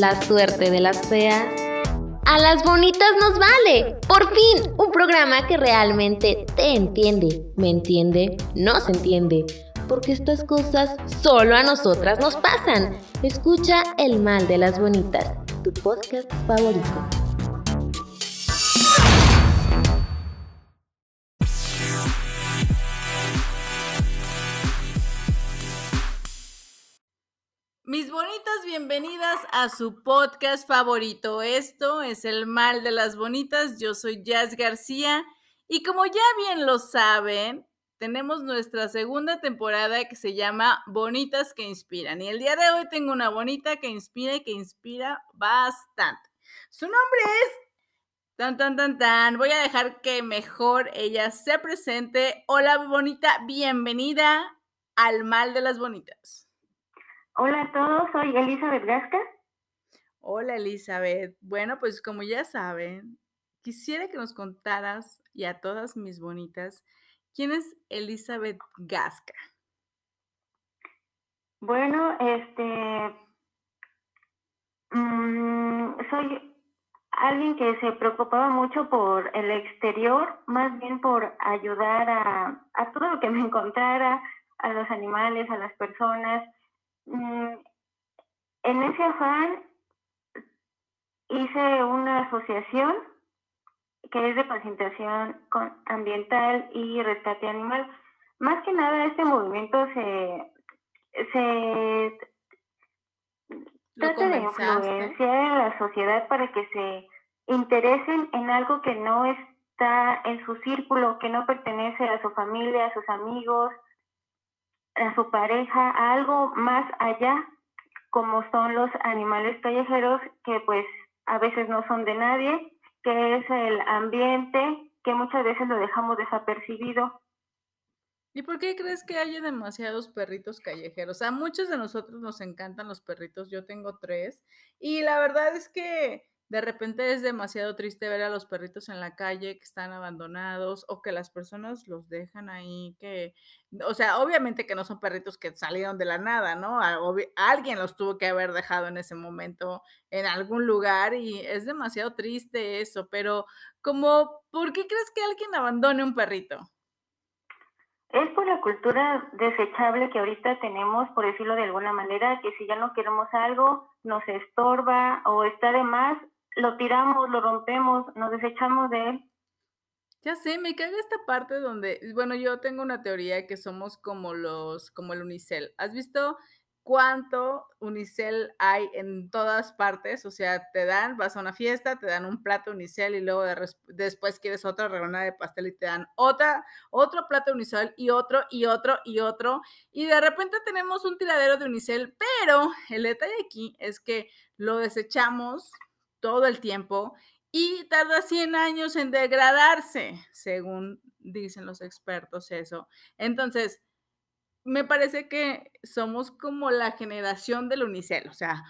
la suerte de las feas. A las bonitas nos vale. Por fin, un programa que realmente te entiende. ¿Me entiende? No se entiende. Porque estas cosas solo a nosotras nos pasan. Escucha El Mal de las Bonitas, tu podcast favorito. Bienvenidas a su podcast favorito. Esto es El Mal de las Bonitas. Yo soy Jazz García y como ya bien lo saben, tenemos nuestra segunda temporada que se llama Bonitas que Inspiran. Y el día de hoy tengo una bonita que inspira y que inspira bastante. Su nombre es... Tan, tan, tan, tan. Voy a dejar que mejor ella se presente. Hola, bonita. Bienvenida al Mal de las Bonitas. Hola a todos, soy Elizabeth Gasca. Hola Elizabeth. Bueno, pues como ya saben, quisiera que nos contaras y a todas mis bonitas, ¿quién es Elizabeth Gasca? Bueno, este, mm, soy alguien que se preocupaba mucho por el exterior, más bien por ayudar a, a todo lo que me encontrara, a los animales, a las personas en ese afán hice una asociación que es de concentración ambiental y rescate animal. Más que nada este movimiento se, se trata de influenciar a la sociedad para que se interesen en algo que no está en su círculo, que no pertenece a su familia, a sus amigos, a su pareja, a algo más allá, como son los animales callejeros, que pues a veces no son de nadie, que es el ambiente, que muchas veces lo dejamos desapercibido. ¿Y por qué crees que haya demasiados perritos callejeros? A muchos de nosotros nos encantan los perritos, yo tengo tres, y la verdad es que de repente es demasiado triste ver a los perritos en la calle que están abandonados o que las personas los dejan ahí, que, o sea, obviamente que no son perritos que salieron de la nada, ¿no? alguien los tuvo que haber dejado en ese momento en algún lugar y es demasiado triste eso, pero como, ¿por qué crees que alguien abandone un perrito? Es por la cultura desechable que ahorita tenemos, por decirlo de alguna manera, que si ya no queremos algo, nos estorba o está de más, lo tiramos, lo rompemos, nos desechamos de él. Ya sé, me caga esta parte donde, bueno, yo tengo una teoría que somos como los, como el unicel. ¿Has visto cuánto unicel hay en todas partes? O sea, te dan, vas a una fiesta, te dan un plato unicel y luego después quieres otra rebanada de pastel y te dan otra, otro plato unicel y otro y otro y otro. Y de repente tenemos un tiradero de unicel, pero el detalle aquí es que lo desechamos todo el tiempo y tarda 100 años en degradarse, según dicen los expertos eso. Entonces, me parece que somos como la generación del unicel, o sea,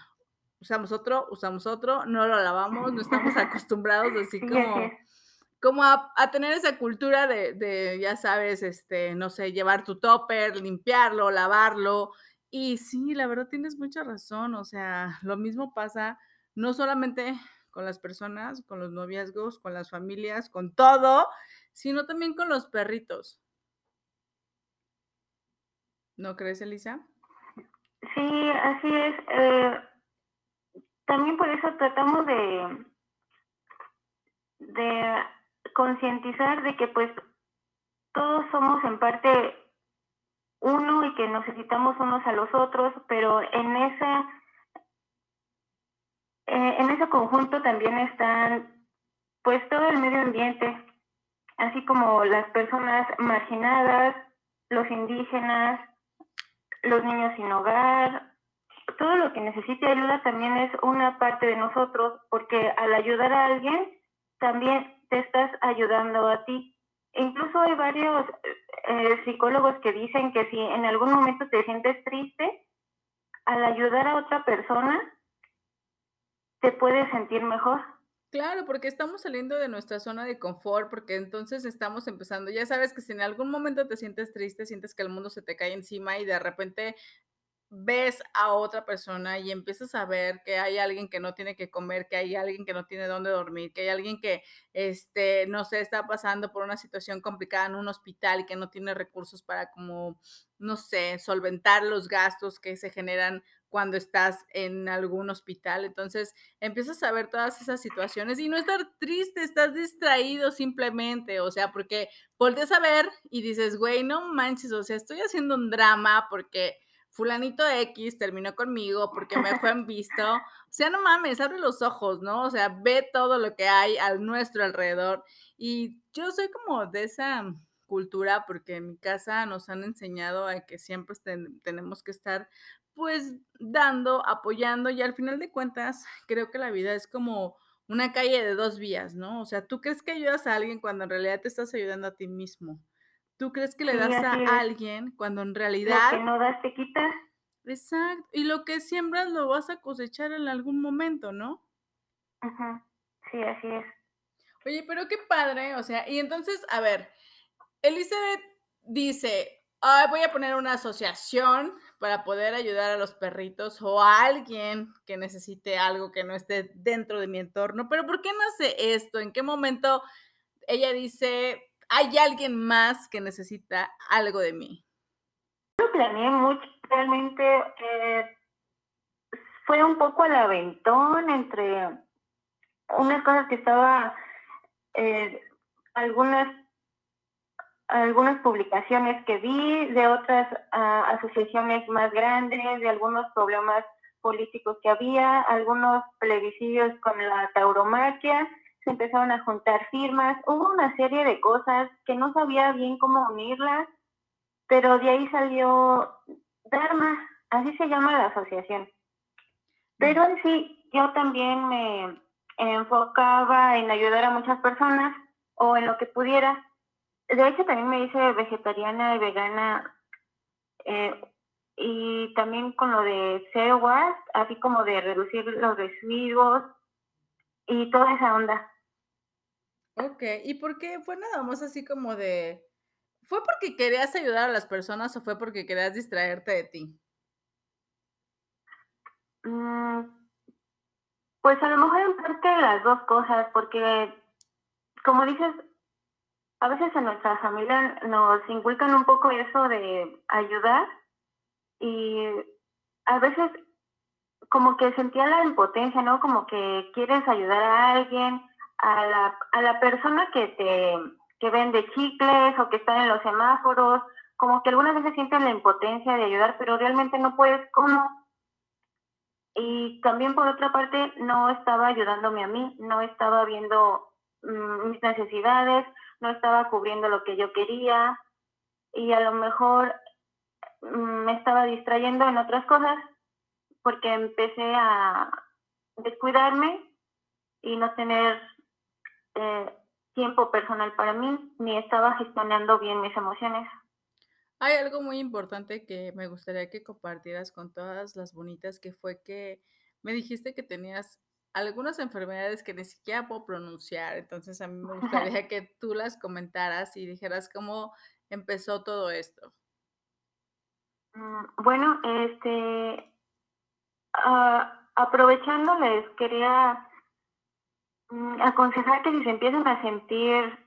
usamos otro, usamos otro, no lo lavamos, no estamos acostumbrados así como, como a, tener esa cultura de, de, ya sabes, este, no sé, llevar tu topper, limpiarlo, lavarlo. Y sí, la verdad tienes mucha razón, o sea, lo mismo pasa no solamente con las personas, con los noviazgos, con las familias, con todo, sino también con los perritos. ¿No crees, Elisa? Sí, así es. Eh, también por eso tratamos de, de concientizar de que pues todos somos en parte uno y que necesitamos unos a los otros, pero en esa eh, en ese conjunto también están pues todo el medio ambiente, así como las personas marginadas, los indígenas, los niños sin hogar, todo lo que necesite ayuda también es una parte de nosotros, porque al ayudar a alguien, también te estás ayudando a ti. Incluso hay varios eh, psicólogos que dicen que si en algún momento te sientes triste, al ayudar a otra persona, te puedes sentir mejor. Claro, porque estamos saliendo de nuestra zona de confort, porque entonces estamos empezando. Ya sabes que si en algún momento te sientes triste, sientes que el mundo se te cae encima y de repente ves a otra persona y empiezas a ver que hay alguien que no tiene que comer, que hay alguien que no tiene dónde dormir, que hay alguien que, este, no sé, está pasando por una situación complicada en un hospital y que no tiene recursos para como, no sé, solventar los gastos que se generan cuando estás en algún hospital. Entonces empiezas a ver todas esas situaciones y no estar triste, estás distraído simplemente, o sea, porque volteas a ver y dices, güey, no manches, o sea, estoy haciendo un drama porque fulanito X terminó conmigo porque me fue visto. O sea, no mames, abre los ojos, ¿no? O sea, ve todo lo que hay a nuestro alrededor. Y yo soy como de esa cultura porque en mi casa nos han enseñado a que siempre tenemos que estar pues dando, apoyando y al final de cuentas creo que la vida es como una calle de dos vías, ¿no? O sea, tú crees que ayudas a alguien cuando en realidad te estás ayudando a ti mismo. Tú crees que le das a alguien cuando en realidad... Lo que no das te quitas. Exacto. Y lo que siembras lo vas a cosechar en algún momento, ¿no? Ajá. Sí, así es. Oye, pero qué padre, o sea, y entonces, a ver, Elizabeth dice, Ay, voy a poner una asociación para poder ayudar a los perritos o a alguien que necesite algo que no esté dentro de mi entorno. Pero ¿por qué nace esto? ¿En qué momento ella dice, hay alguien más que necesita algo de mí? Lo planeé mucho, realmente eh, fue un poco al aventón entre unas cosas que estaba, eh, algunas algunas publicaciones que vi de otras ah, asociaciones más grandes, de algunos problemas políticos que había, algunos plebiscidios con la tauromaquia, se empezaron a juntar firmas, hubo una serie de cosas que no sabía bien cómo unirlas, pero de ahí salió Dharma, así se llama la asociación. Pero en sí, yo también me enfocaba en ayudar a muchas personas o en lo que pudiera. De hecho, también me hice vegetariana y vegana eh, y también con lo de Zero Waste, así como de reducir los residuos y toda esa onda. Ok, ¿y por qué fue nada más así como de... ¿Fue porque querías ayudar a las personas o fue porque querías distraerte de ti? Mm, pues a lo mejor en parte las dos cosas, porque como dices, a veces en nuestra familia nos inculcan un poco eso de ayudar y a veces como que sentía la impotencia, ¿no? Como que quieres ayudar a alguien, a la, a la persona que te que vende chicles o que está en los semáforos, como que algunas veces sienten la impotencia de ayudar, pero realmente no puedes cómo. Y también por otra parte no estaba ayudándome a mí, no estaba viendo mm, mis necesidades, no estaba cubriendo lo que yo quería y a lo mejor mm, me estaba distrayendo en otras cosas porque empecé a descuidarme y no tener eh, tiempo personal para mí, ni estaba gestionando bien mis emociones. Hay algo muy importante que me gustaría que compartieras con todas las bonitas, que fue que me dijiste que tenías algunas enfermedades que ni siquiera puedo pronunciar, entonces a mí me gustaría que tú las comentaras y dijeras cómo empezó todo esto. Mm, bueno, este, ah, aprovechando les quería mm, aconsejar que si se empiezan a sentir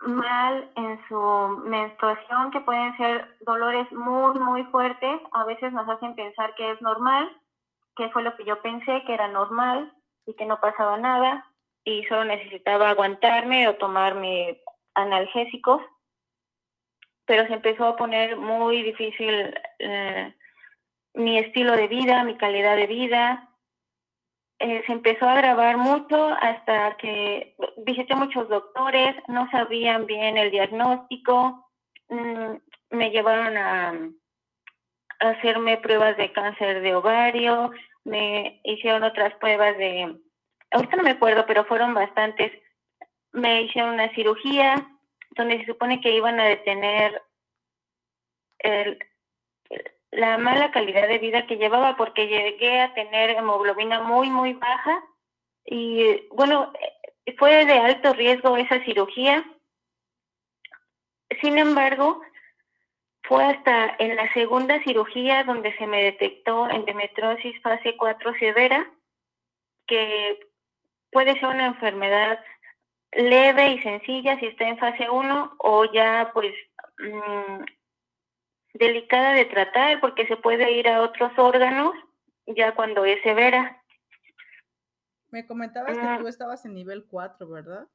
mal en su menstruación, que pueden ser dolores muy, muy fuertes, a veces nos hacen pensar que es normal, que fue lo que yo pensé, que era normal, y que no pasaba nada y solo necesitaba aguantarme o tomarme analgésicos, pero se empezó a poner muy difícil eh, mi estilo de vida, mi calidad de vida. Eh, se empezó a agravar mucho hasta que visité muchos doctores, no sabían bien el diagnóstico, mm, me llevaron a, a hacerme pruebas de cáncer de ovario, me hicieron otras pruebas de, ahorita no me acuerdo, pero fueron bastantes. Me hicieron una cirugía donde se supone que iban a detener el, la mala calidad de vida que llevaba porque llegué a tener hemoglobina muy, muy baja y bueno, fue de alto riesgo esa cirugía. Sin embargo, fue hasta en la segunda cirugía donde se me detectó endometriosis fase 4 severa, que puede ser una enfermedad leve y sencilla si está en fase 1 o ya pues mm, delicada de tratar porque se puede ir a otros órganos ya cuando es severa. Me comentabas que tú estabas en nivel 4, ¿verdad?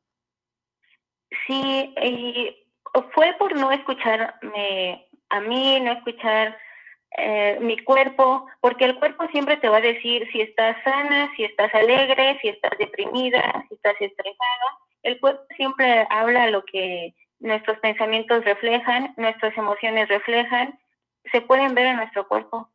Sí, y fue por no escucharme a mí, no escuchar eh, mi cuerpo, porque el cuerpo siempre te va a decir si estás sana, si estás alegre, si estás deprimida, si estás estresada. El cuerpo siempre habla lo que nuestros pensamientos reflejan, nuestras emociones reflejan, se pueden ver en nuestro cuerpo,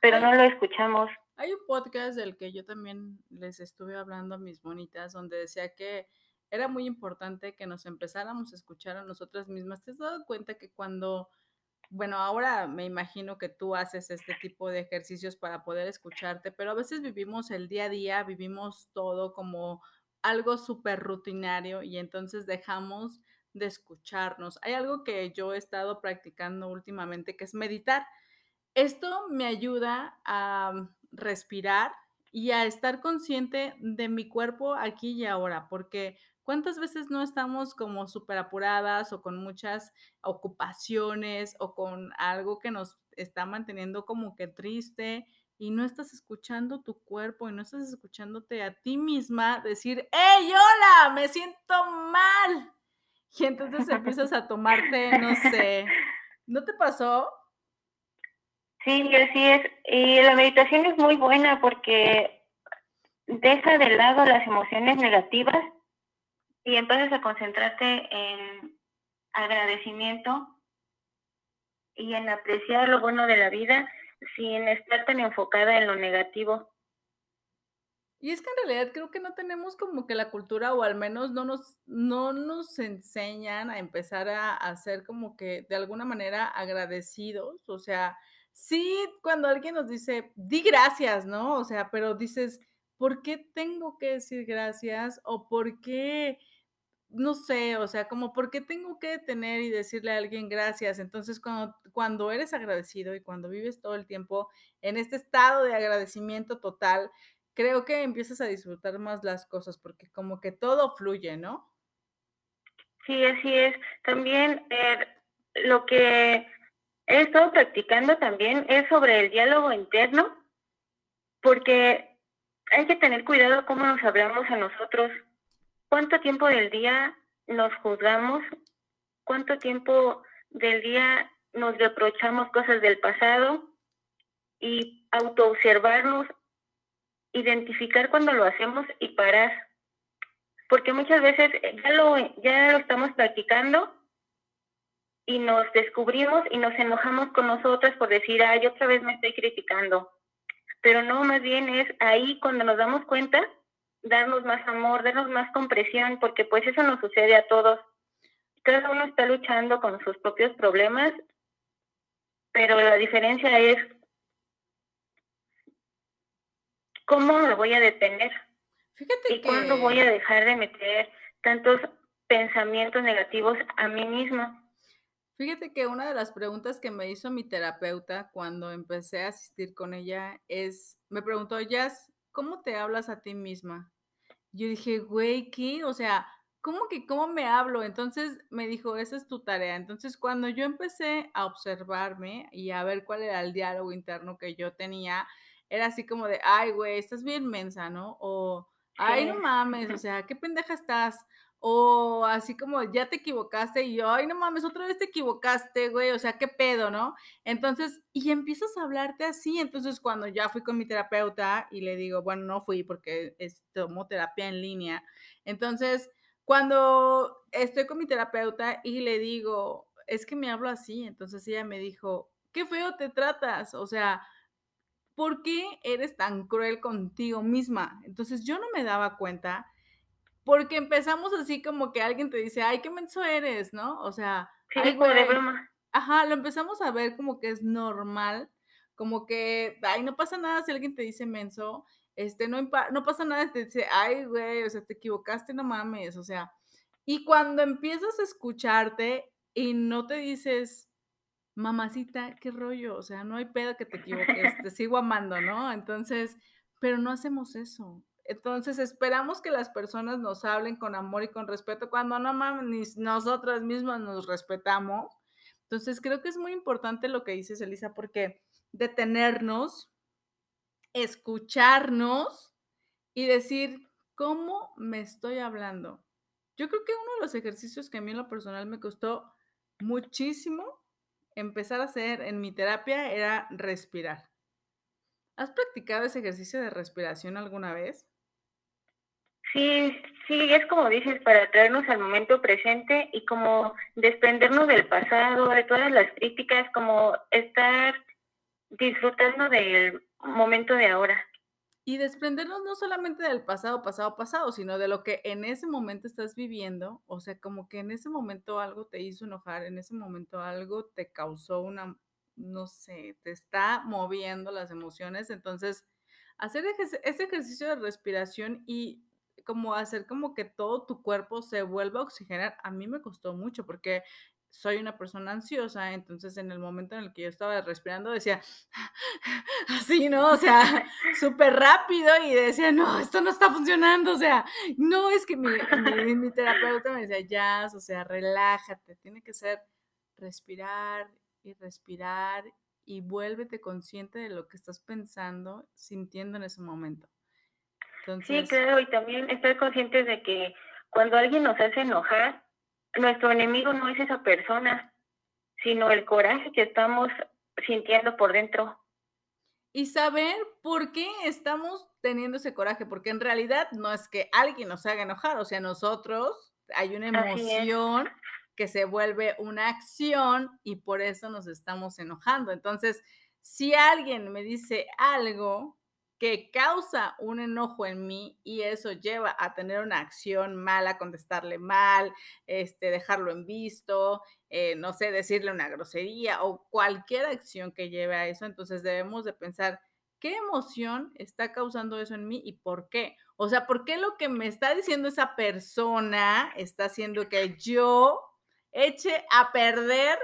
pero no lo escuchamos. Hay un podcast del que yo también les estuve hablando a mis bonitas, donde decía que era muy importante que nos empezáramos a escuchar a nosotras mismas. ¿Te has dado cuenta que cuando, bueno, ahora me imagino que tú haces este tipo de ejercicios para poder escucharte, pero a veces vivimos el día a día, vivimos todo como algo súper rutinario y entonces dejamos de escucharnos. Hay algo que yo he estado practicando últimamente que es meditar. Esto me ayuda a respirar y a estar consciente de mi cuerpo aquí y ahora, porque ¿cuántas veces no estamos como súper apuradas o con muchas ocupaciones o con algo que nos está manteniendo como que triste y no estás escuchando tu cuerpo y no estás escuchándote a ti misma decir, ¡Hey, hola! Me siento mal. Y entonces empiezas a tomarte, no sé, ¿no te pasó? Sí, así es. Y la meditación es muy buena porque deja de lado las emociones negativas y empiezas a concentrarte en agradecimiento y en apreciar lo bueno de la vida sin estar tan enfocada en lo negativo. Y es que en realidad creo que no tenemos como que la cultura, o al menos no nos, no nos enseñan a empezar a, a ser como que de alguna manera agradecidos. O sea, sí, cuando alguien nos dice, di gracias, ¿no? O sea, pero dices, ¿por qué tengo que decir gracias? O por qué, no sé, o sea, como, ¿por qué tengo que detener y decirle a alguien gracias? Entonces, cuando, cuando eres agradecido y cuando vives todo el tiempo en este estado de agradecimiento total, creo que empiezas a disfrutar más las cosas porque como que todo fluye, ¿no? Sí, así es. También eh, lo que he estado practicando también es sobre el diálogo interno, porque hay que tener cuidado cómo nos hablamos a nosotros, cuánto tiempo del día nos juzgamos, cuánto tiempo del día nos reprochamos cosas del pasado y autoobservarnos identificar cuando lo hacemos y parar. Porque muchas veces ya lo, ya lo estamos practicando y nos descubrimos y nos enojamos con nosotras por decir, ay, otra vez me estoy criticando. Pero no, más bien es ahí cuando nos damos cuenta, darnos más amor, darnos más compresión, porque pues eso nos sucede a todos. Cada uno está luchando con sus propios problemas, pero la diferencia es ¿cómo me voy a detener? Fíjate ¿Y cuándo voy a dejar de meter tantos pensamientos negativos a mí misma? Fíjate que una de las preguntas que me hizo mi terapeuta cuando empecé a asistir con ella es, me preguntó, Jazz, ¿cómo te hablas a ti misma? Yo dije, güey, ¿qué? O sea, ¿cómo que cómo me hablo? Entonces me dijo, esa es tu tarea. Entonces cuando yo empecé a observarme y a ver cuál era el diálogo interno que yo tenía, era así como de, ay, güey, estás bien mensa, ¿no? O, ay, no mames, o sea, qué pendeja estás. O así como, ya te equivocaste y yo, ay, no mames, otra vez te equivocaste, güey, o sea, qué pedo, ¿no? Entonces, y empiezas a hablarte así. Entonces, cuando ya fui con mi terapeuta y le digo, bueno, no fui porque es, terapia en línea. Entonces, cuando estoy con mi terapeuta y le digo, es que me hablo así, entonces ella me dijo, qué feo te tratas, o sea, ¿por qué eres tan cruel contigo misma? Entonces yo no me daba cuenta porque empezamos así como que alguien te dice, ay, qué menso eres, ¿no? O sea, sí, ay. Ajá, lo empezamos a ver como que es normal, como que, ay, no pasa nada si alguien te dice menso, este, no, no pasa nada si te dice, ay, güey, o sea, te equivocaste, no mames, o sea, y cuando empiezas a escucharte y no te dices, mamacita, qué rollo, o sea, no hay pedo que te equivoques, te sigo amando, ¿no? Entonces, pero no hacemos eso. Entonces esperamos que las personas nos hablen con amor y con respeto cuando no mames, nosotras mismas nos respetamos. Entonces creo que es muy importante lo que dices, Elisa, porque detenernos, escucharnos y decir, ¿cómo me estoy hablando? Yo creo que uno de los ejercicios que a mí en lo personal me costó muchísimo empezar a hacer en mi terapia era respirar. ¿Has practicado ese ejercicio de respiración alguna vez? Sí, sí, es como dices, para traernos al momento presente y como desprendernos del pasado, de todas las críticas, como estar disfrutando del momento de ahora. Y desprendernos no solamente del pasado, pasado, pasado, sino de lo que en ese momento estás viviendo. O sea, como que en ese momento algo te hizo enojar, en ese momento algo te causó una, no sé, te está moviendo las emociones. Entonces, hacer ese ejercicio de respiración y como hacer como que todo tu cuerpo se vuelva a oxigenar, a mí me costó mucho porque soy una persona ansiosa, entonces en el momento en el que yo estaba respirando decía, así, ¿no? O sea, súper rápido y decía, no, esto no está funcionando, o sea, no, es que mi, mi, terapeuta me decía, ya, o sea, relájate, tiene que ser respirar y respirar y vuélvete consciente de lo que estás pensando, sintiendo en ese momento. Sí, claro, y también estar conscientes de que cuando alguien nos hace enojar, nuestro enemigo no es esa persona, sino el coraje que estamos sintiendo por dentro. Y saber por qué estamos teniendo ese coraje, porque en realidad no es que alguien nos haga enojar, o sea, nosotros hay una emoción que se vuelve una acción y por eso nos estamos enojando. Entonces, si alguien me dice algo, que causa un enojo en mí y eso lleva a tener una acción mala, contestarle mal, este, dejarlo en visto, eh, no sé, decirle una grosería o cualquier acción que lleve a eso, entonces debemos de pensar qué emoción está causando eso en mí y por qué. O sea, ¿por qué lo que me está diciendo esa persona está haciendo que yo eche a perder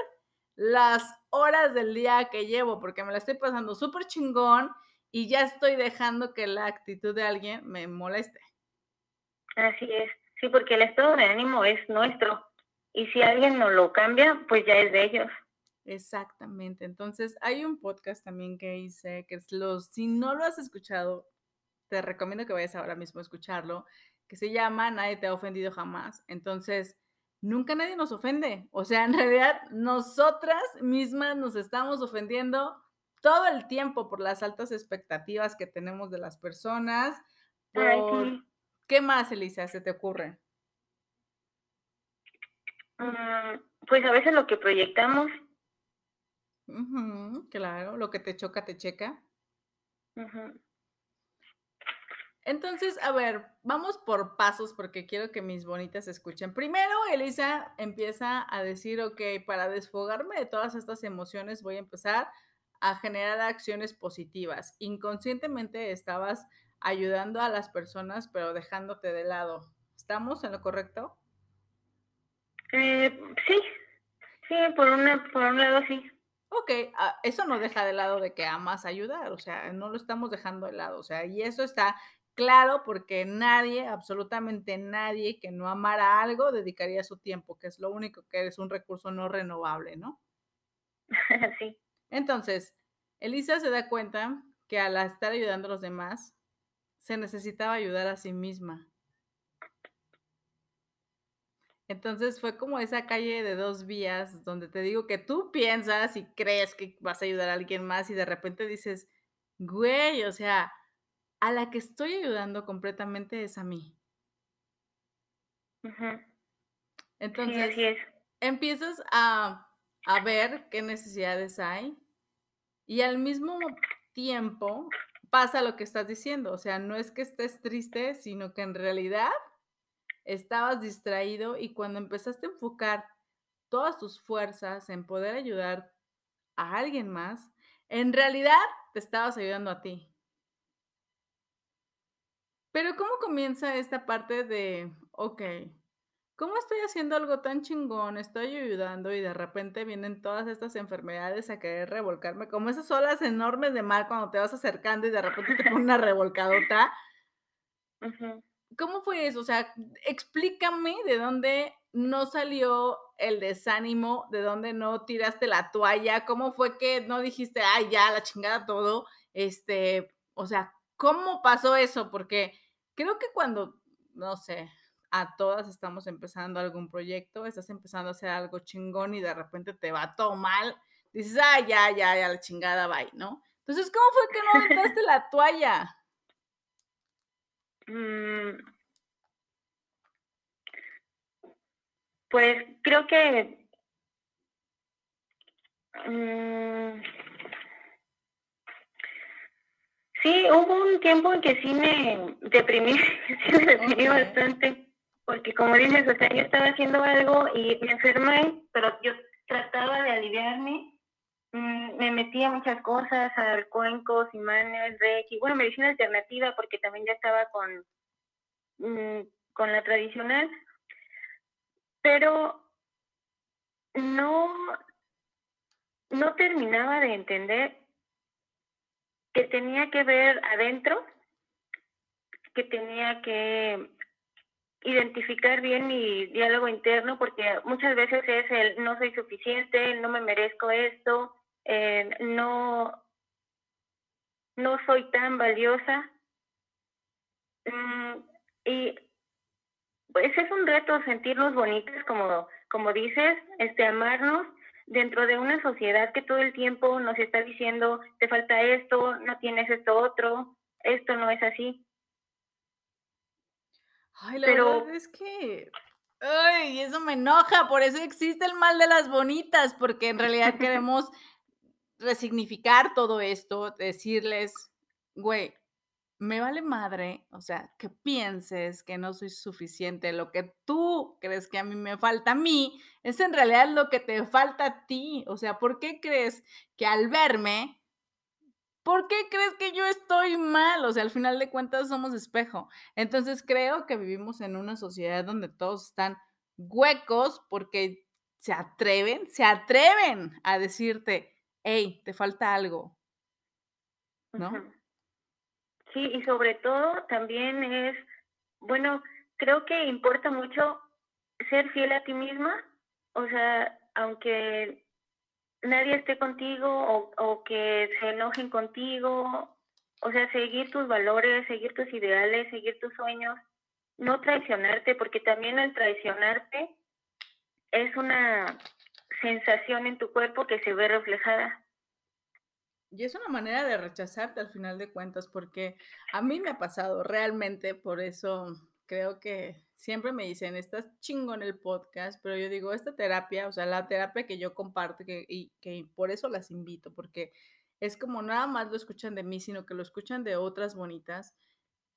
las horas del día que llevo? Porque me la estoy pasando súper chingón y ya estoy dejando que la actitud de alguien me moleste. Así es, sí, porque el estado de ánimo es nuestro y si alguien no lo cambia, pues ya es de ellos. Exactamente, entonces hay un podcast también que hice, que es los, si no lo has escuchado, te recomiendo que vayas ahora mismo a escucharlo, que se llama Nadie te ha ofendido jamás. Entonces, nunca nadie nos ofende. O sea, en realidad, nosotras mismas nos estamos ofendiendo todo el tiempo por las altas expectativas que tenemos de las personas. ¿Qué más, Elisa, se te ocurre? Mm, pues a veces lo que proyectamos. claro, lo que te choca, te checa. Entonces, a ver, vamos por pasos porque quiero que mis bonitas escuchen. Primero, Elisa empieza a decir, ok, para desfogarme de todas estas emociones voy a empezar a generar acciones positivas. Inconscientemente estabas ayudando a las personas, pero dejándote de lado. ¿Estamos en lo correcto? Eh, sí, sí, por, una, por un lado sí. Ok, ah, eso no deja de lado de que amas ayudar, o sea, no lo estamos dejando de lado, o sea, y eso está claro porque nadie, absolutamente nadie que no amara algo dedicaría su tiempo, que es lo único que es un recurso no renovable, ¿no? sí. Entonces, Elisa se da cuenta que al estar ayudando a los demás, se necesitaba ayudar a sí misma. Entonces fue como esa calle de dos vías donde te digo que tú piensas y crees que vas a ayudar a alguien más y de repente dices, güey, o sea, a la que estoy ayudando completamente es a mí. Entonces, empiezas a, a ver qué necesidades hay y al mismo tiempo pasa lo que estás diciendo, o sea, no es que estés triste, sino que en realidad estabas distraído y cuando empezaste a enfocar todas tus fuerzas en poder ayudar a alguien más, en realidad te estabas ayudando a ti. Pero ¿cómo comienza esta parte de, ok, ¿cómo estoy haciendo algo tan chingón? Estoy ayudando y de repente vienen todas estas enfermedades a querer revolcarme, como esas olas enormes de mar cuando te vas acercando y de repente te pone una revolcadota. ¿Cómo fue eso? O sea, explícame de dónde no salió el desánimo, de dónde no tiraste la toalla, cómo fue que no dijiste, ay, ya, la chingada todo, este, o sea, ¿cómo pasó eso? Porque creo que cuando, no sé, a todas estamos empezando algún proyecto, estás empezando a hacer algo chingón y de repente te va todo mal, dices, ah, ya, ya, ya, la chingada, bye, ¿no? Entonces, ¿cómo fue que no aventaste la toalla? Mm. Pues creo que mm, sí, hubo un tiempo en que sí me deprimí, sí me deprimí bastante porque como dices, o sea, yo estaba haciendo algo y me enfermé, pero yo trataba de aliviarme, mm, me metía muchas cosas, al cuencos, imanes, reiki, bueno, medicina alternativa, porque también ya estaba con, mm, con la tradicional, pero no, no terminaba de entender que tenía que ver adentro, que tenía que identificar bien mi diálogo interno porque muchas veces es el no soy suficiente, no me merezco esto, eh, no, no soy tan valiosa. Mm, y pues es un reto sentirnos bonitos, como, como dices, este, amarnos dentro de una sociedad que todo el tiempo nos está diciendo, te falta esto, no tienes esto otro, esto no es así. Ay, la verdad es que, ay, eso me enoja, por eso existe el mal de las bonitas, porque en realidad queremos resignificar todo esto, decirles, güey, me vale madre, o sea, que pienses que no soy suficiente, lo que tú crees que a mí me falta a mí, es en realidad lo que te falta a ti, o sea, ¿por qué crees que al verme ¿por qué crees que yo estoy mal? O sea, al final de cuentas somos espejo. Entonces creo que vivimos en una sociedad donde todos están huecos porque se atreven, se atreven a decirte, hey, te falta algo. ¿No? Sí, y sobre todo también es, bueno, creo que importa mucho ser fiel a ti misma, o sea, aunque nadie esté contigo o, o que se enojen contigo, o sea, seguir tus valores, seguir tus ideales, seguir tus sueños, no traicionarte, porque también el traicionarte es una sensación en tu cuerpo que se ve reflejada. Y es una manera de rechazarte al final de cuentas, porque a mí me ha pasado realmente, por eso creo que siempre me dicen, estás chingo en el podcast, pero yo digo, esta terapia, o sea, la terapia que yo comparto que, y que por eso las invito, porque es como nada más lo escuchan de mí, sino que lo escuchan de otras bonitas,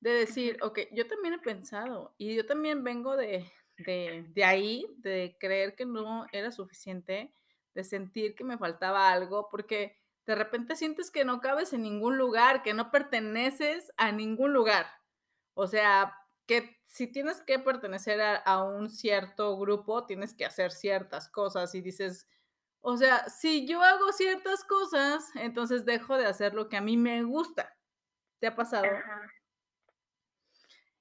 de decir, ok, yo también he pensado y yo también vengo de, de, de ahí, de creer que no era suficiente, de sentir que me faltaba algo, porque de repente sientes que no cabes en ningún lugar, que no perteneces a ningún lugar. O sea, que si tienes que pertenecer a, un cierto grupo, tienes que hacer ciertas cosas y dices, o sea, si yo hago ciertas cosas, entonces dejo de hacer lo que a mí me gusta. ¿Te ha pasado?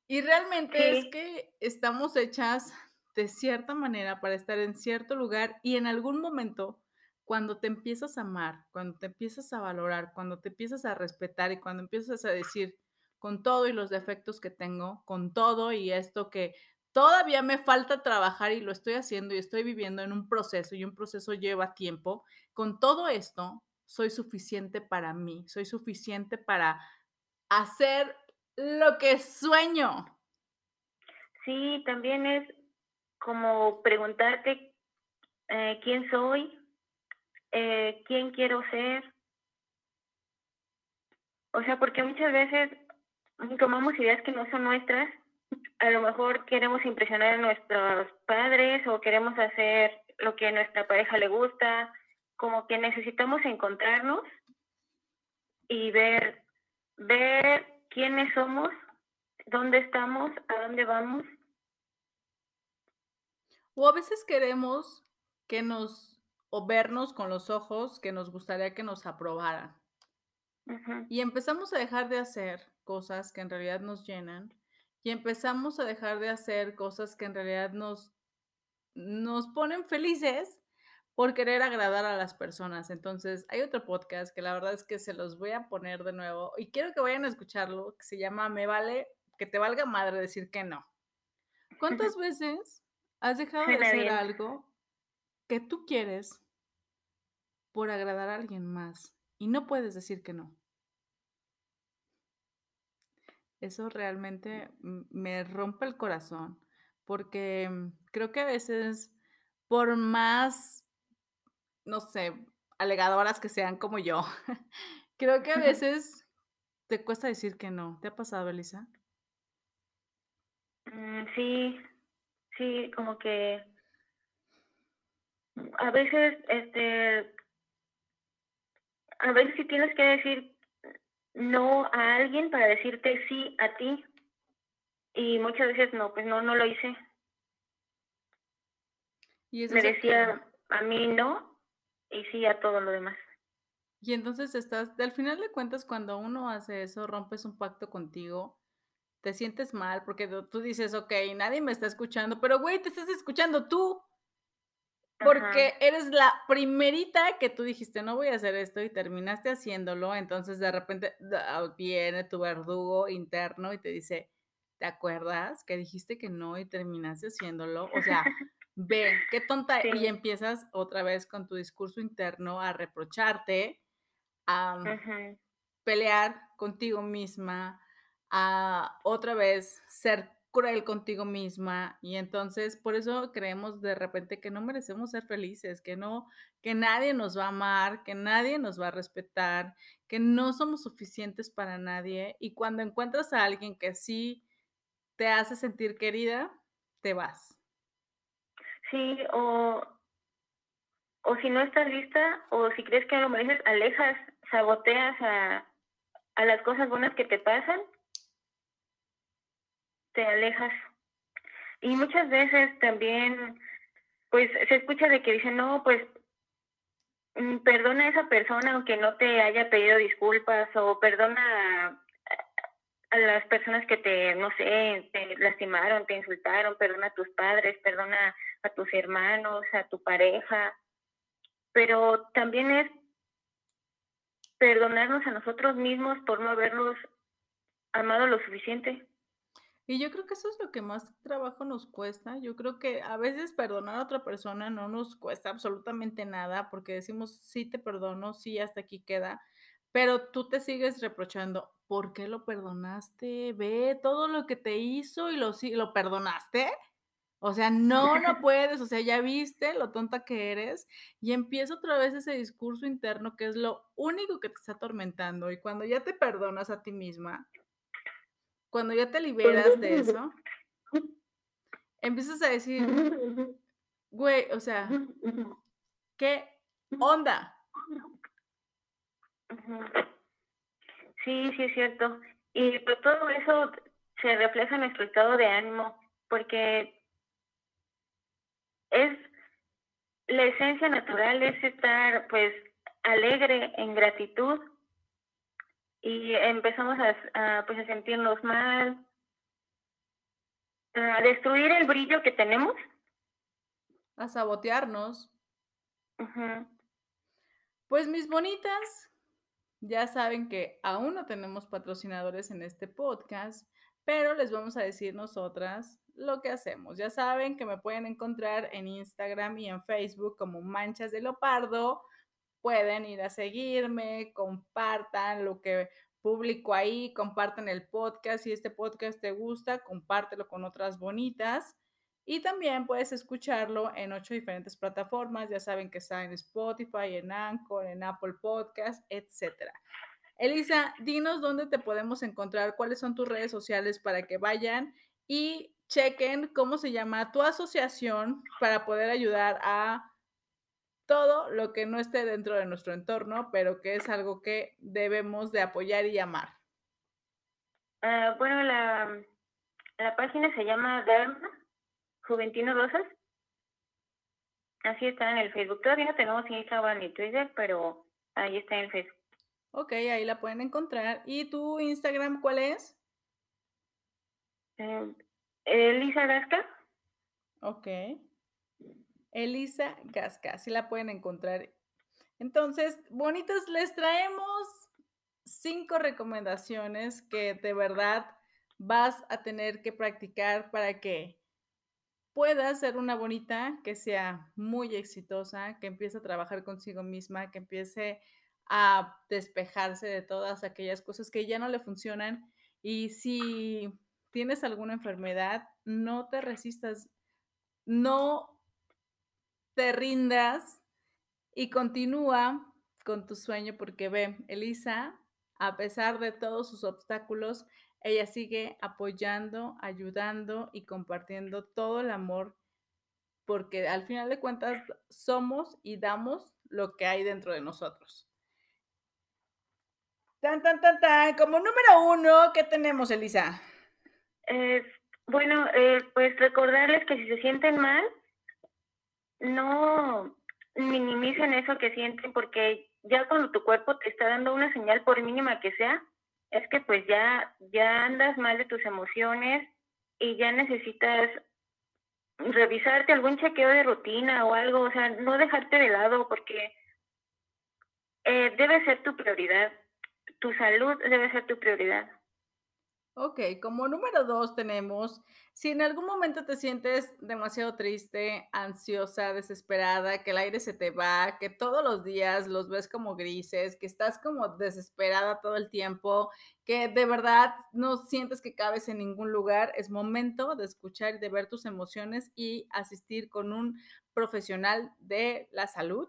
Y realmente es que estamos hechas de cierta manera para estar en cierto lugar y en algún momento, cuando te empiezas a amar, cuando te empiezas a valorar, cuando te empiezas a respetar y cuando empiezas a decir, con todo y los defectos que tengo, con todo y esto que todavía me falta trabajar y lo estoy haciendo y estoy viviendo en un proceso y un proceso lleva tiempo, con todo esto soy suficiente para mí, soy suficiente para hacer lo que sueño. Sí, también es como preguntarte eh, quién soy, eh, quién quiero ser. O sea, porque muchas veces tomamos ideas que no son nuestras, a lo mejor queremos impresionar a nuestros padres o queremos hacer lo que a nuestra pareja le gusta, como que necesitamos encontrarnos y ver, ver quiénes somos, dónde estamos, a dónde vamos. O a veces queremos que nos, o vernos con los ojos que nos gustaría que nos aprobaran. Y empezamos a dejar de hacer cosas que en realidad nos llenan y empezamos a dejar de hacer cosas que en realidad nos, nos ponen felices por querer agradar a las personas. Entonces, hay otro podcast que la verdad es que se los voy a poner de nuevo y quiero que vayan a escucharlo, que se llama Me vale que te valga madre decir que no. ¿Cuántas veces has dejado de hacer algo que tú quieres por agradar a alguien más y no puedes decir que no? Eso realmente me rompe el corazón porque mm, creo que a veces, por más, no sé, alegadoras que sean como yo, creo que a veces te cuesta decir que no. ¿Te ha pasado, Elisa? Mm, sí, sí, como que a veces, este, a veces sí tienes que decir no a alguien para decirte sí a ti. Y muchas veces no, pues no, no lo hice. ¿Y Me decía a mí no y sí a todo lo demás. Y entonces estás, al final de cuentas, cuando uno hace eso, rompes un pacto contigo, te sientes mal porque tú dices, ok, nadie me está escuchando, pero güey, te estás escuchando tú. Porque eres la primerita que tú dijiste, no voy a hacer esto y terminaste haciéndolo, entonces de repente ah, viene tu verdugo interno y te dice, ¿te acuerdas que dijiste que no y terminaste haciéndolo? O sea, ve, qué tonta. Y empiezas otra vez con tu discurso interno a reprocharte, a pelear contigo misma, a otra vez ser cruel contigo misma y entonces por eso creemos de repente que no merecemos ser felices, que no, que nadie nos va a amar, que nadie nos va a respetar, que no somos suficientes para nadie y cuando encuentras a alguien que sí te hace sentir querida, te vas. Sí, o, o si no estás lista o si crees que no lo mereces, alejas, saboteas a, a las cosas buenas que te pasan te alejas. Y muchas veces también, pues se escucha de que dicen, no, pues mm, perdona a esa persona aunque no te haya pedido disculpas o perdona a, las personas que te, no sé, te lastimaron, te insultaron, perdona a tus padres, perdona a tus hermanos, a tu pareja. Pero también es perdonarnos a nosotros mismos por no habernos amado lo suficiente. Y yo creo que eso es lo que más trabajo nos cuesta. Yo creo que a veces perdonar a otra persona no nos cuesta absolutamente nada porque decimos, sí te perdono, sí, hasta aquí queda, pero tú te sigues reprochando, ¿por qué lo perdonaste? Ve todo lo que te hizo y lo, lo perdonaste. O sea, no, no puedes, o sea, ya viste lo tonta que eres y empieza otra vez ese discurso interno que es lo único que te está atormentando y cuando ya te perdonas a ti misma, cuando ya te liberas de eso, empiezas a decir, güey, o sea, ¿qué onda? Sí, sí es cierto. Y pues todo eso se refleja en nuestro estado de ánimo, porque es la esencia natural es estar pues alegre en gratitud y empezamos a, pues a sentirnos mal, a destruir el brillo que tenemos. A sabotearnos. Pues mis bonitas, ya saben que aún no tenemos patrocinadores en este podcast, pero les vamos a decir nosotras lo que hacemos. Ya saben que me pueden encontrar en Instagram y en Facebook como Manchas de Leopardo pueden ir a seguirme, compartan lo que publico ahí, compartan el podcast. Si este podcast te gusta, compártelo con otras bonitas. Y también puedes escucharlo en ocho diferentes plataformas. Ya saben que está en Spotify, en Anchor, en Apple Podcast, etc. Elisa, dinos dónde te podemos encontrar, cuáles son tus redes sociales para que vayan y chequen cómo se llama tu asociación para poder ayudar a todo lo que no esté dentro de nuestro entorno, pero que es algo que debemos de apoyar y amar. Ah, bueno, la, la página se llama Dharma Juventino Rosas Así está en el Facebook. Todavía no tenemos Instagram ni Twitter, pero ahí está en el Facebook. Ok, ahí la pueden encontrar. ¿Y tu Instagram cuál es? Eh, Elisa Gasca. Ok. Elisa Gasca, así la pueden encontrar. Entonces, bonitos, les traemos cinco recomendaciones que de verdad vas a tener que practicar para que puedas ser una bonita que sea muy exitosa, que empiece a trabajar consigo misma, que empiece a despejarse de todas aquellas cosas que ya no le funcionan. Y si tienes alguna enfermedad, no te resistas, no te rindas y continúa con tu sueño porque ve, Elisa, a pesar de todos sus obstáculos, ella sigue apoyando, ayudando y compartiendo todo el amor porque al final de cuentas somos y damos lo que hay dentro de nosotros. Tan, tan, tan, tan. Como número uno, ¿qué tenemos, Elisa? Eh, bueno, eh, pues recordarles que si se sienten mal, no minimicen eso que sienten porque ya cuando tu cuerpo te está dando una señal, por mínima que sea, es que pues ya, ya andas mal de tus emociones y ya necesitas revisarte algún chequeo de rutina o algo, o sea, no dejarte de lado porque eh, debe ser tu prioridad tu salud debe ser tu prioridad. Ok, como número dos tenemos, si en algún momento te sientes demasiado triste, ansiosa, desesperada, que el aire se te va, que todos los días los ves como grises, que estás como desesperada todo el tiempo, que de verdad no sientes que cabes en ningún lugar, es momento de escuchar y de ver tus emociones y asistir con un profesional de la salud.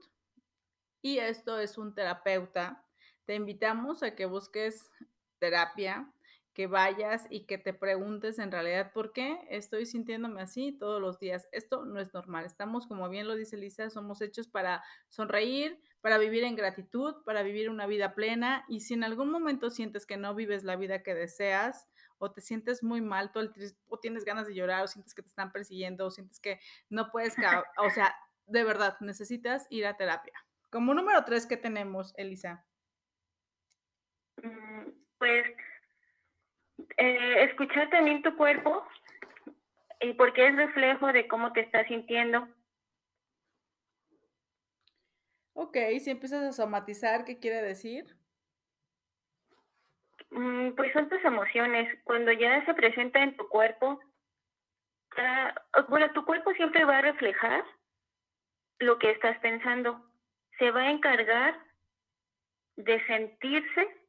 Y esto es un terapeuta te invitamos a que busques terapia, que vayas y que te preguntes en realidad por qué estoy sintiéndome así todos los días. Esto no es normal. Estamos, como bien lo dice Lisa, somos hechos para sonreír, para vivir en gratitud, para vivir una vida plena. Y si en algún momento sientes que no vives la vida que deseas, o te sientes muy mal, todo el o tienes ganas de llorar, o sientes que te están persiguiendo, o sientes que no puedes, o sea, de verdad, necesitas ir a terapia. Como número tres, ¿qué tenemos, Elisa? Mm, pues eh, escuchar también tu cuerpo y porque es reflejo de cómo te estás sintiendo. Ok, si empiezas a somatizar, ¿qué quiere decir? Mm, pues son tus emociones. Cuando ya se presenta en tu cuerpo, bueno, tu cuerpo siempre va a reflejar lo que estás pensando. Se va a encargar de sentirse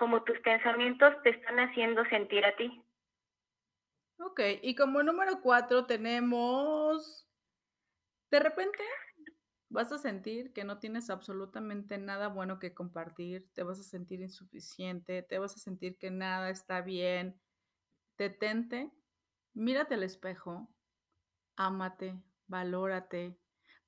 como tus pensamientos te están haciendo sentir a ti. Ok, y como número cuatro tenemos, de repente vas a sentir que no tienes absolutamente nada bueno que compartir, te vas a sentir insuficiente, te vas a sentir que nada está bien. Detente, mírate al espejo, ámate, valórate.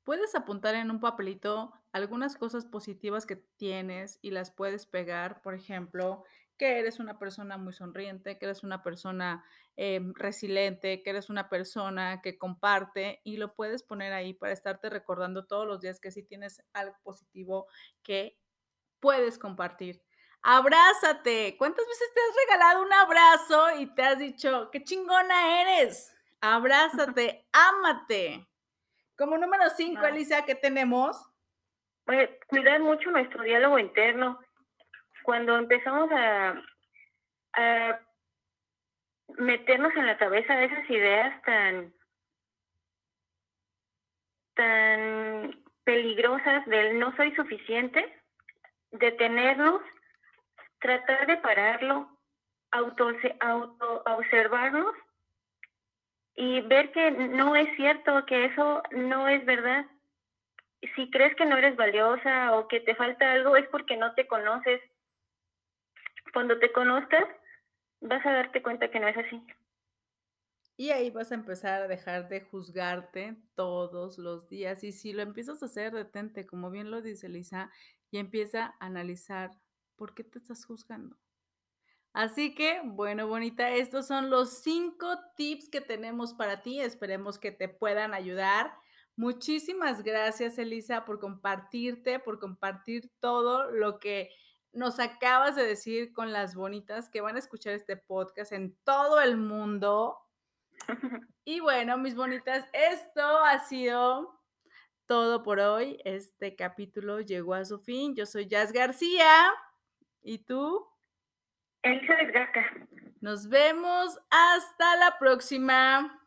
Puedes apuntar en un papelito algunas cosas positivas que tienes y las puedes pegar, por ejemplo, que eres una persona muy sonriente, que eres una persona em, resiliente, que eres una persona que comparte y lo puedes poner ahí para estarte recordando todos los días que sí tienes algo positivo que puedes compartir. Abrázate. ¿Cuántas veces te has regalado un abrazo y te has dicho, qué chingona eres? Abrázate, ámate. Como número cinco, Elisa, ¿qué tenemos? Pues, cuidar mucho nuestro diálogo interno. Cuando empezamos a, meternos en la cabeza esas ideas tan, tan peligrosas del no soy suficiente, detenernos, tratar de pararlo, auto, auto observarnos y ver que no es cierto, que eso no es verdad si crees que no eres valiosa o que te falta algo, es porque no te conoces. Cuando te conozcas, vas a darte cuenta que no es así. Y ahí vas a empezar a dejar de juzgarte todos los días. Y si lo empiezas a hacer, detente, como bien lo dice Lisa, y empieza a analizar por qué te estás juzgando. Así que, bueno, bonita, estos son los cinco tips que tenemos para ti. Esperemos que te puedan ayudar Muchísimas gracias, Elisa, por compartirte, por compartir todo lo que nos acabas de decir con las bonitas que van a escuchar este podcast en todo el mundo. Y bueno, mis bonitas, esto ha sido todo por hoy. Este capítulo llegó a su fin. Yo soy Jazz García. ¿Y tú? Elizabeth Gasca. Nos vemos. Hasta la próxima.